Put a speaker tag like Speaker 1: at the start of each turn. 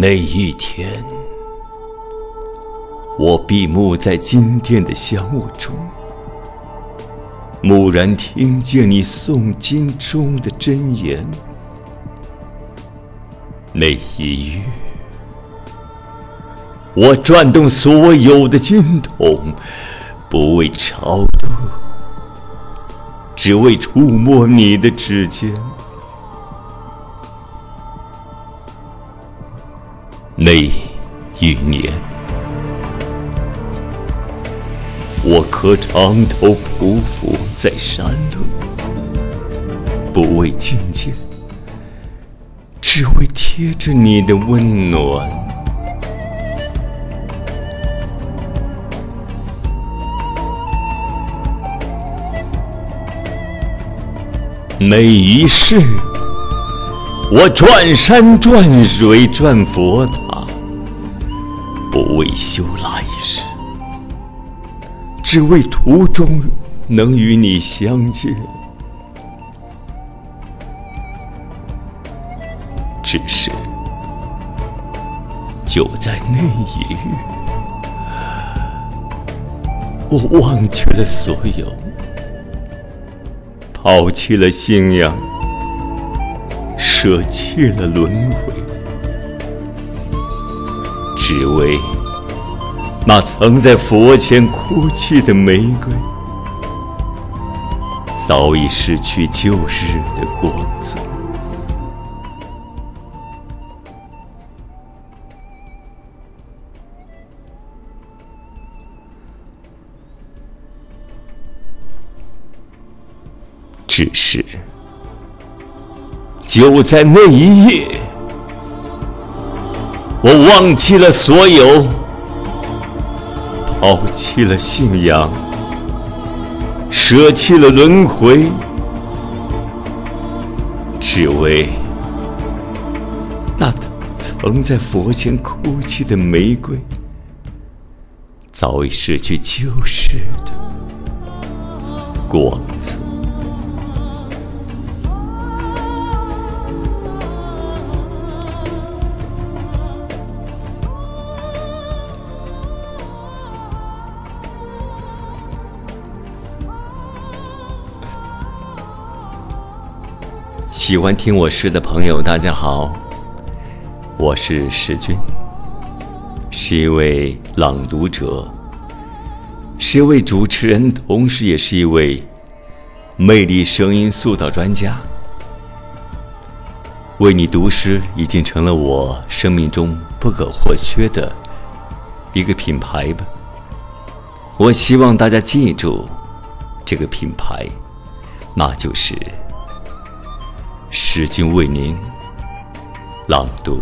Speaker 1: 那一天，我闭目在金殿的香雾中，蓦然听见你诵经中的真言。那一月，我转动所有的经筒，不为超度，只为触摸你的指尖。那一年，我磕长头匍匐在山路，不为觐见，只为贴着你的温暖。每一世，我转山转水转佛塔。为修来世，只为途中能与你相见。只是，就在那一日，我忘却了所有，抛弃了信仰，舍弃了轮回。只为那曾在佛前哭泣的玫瑰，早已失去旧日的光泽。只是，就在那一夜。我忘记了所有，抛弃了信仰，舍弃了轮回，只为那曾在佛前哭泣的玫瑰，早已失去旧时的光。喜欢听我诗的朋友，大家好，我是石军，是一位朗读者，是一位主持人，同时也是一位魅力声音塑造专家。为你读诗已经成了我生命中不可或缺的一个品牌吧。我希望大家记住这个品牌，那就是。使劲为您朗读。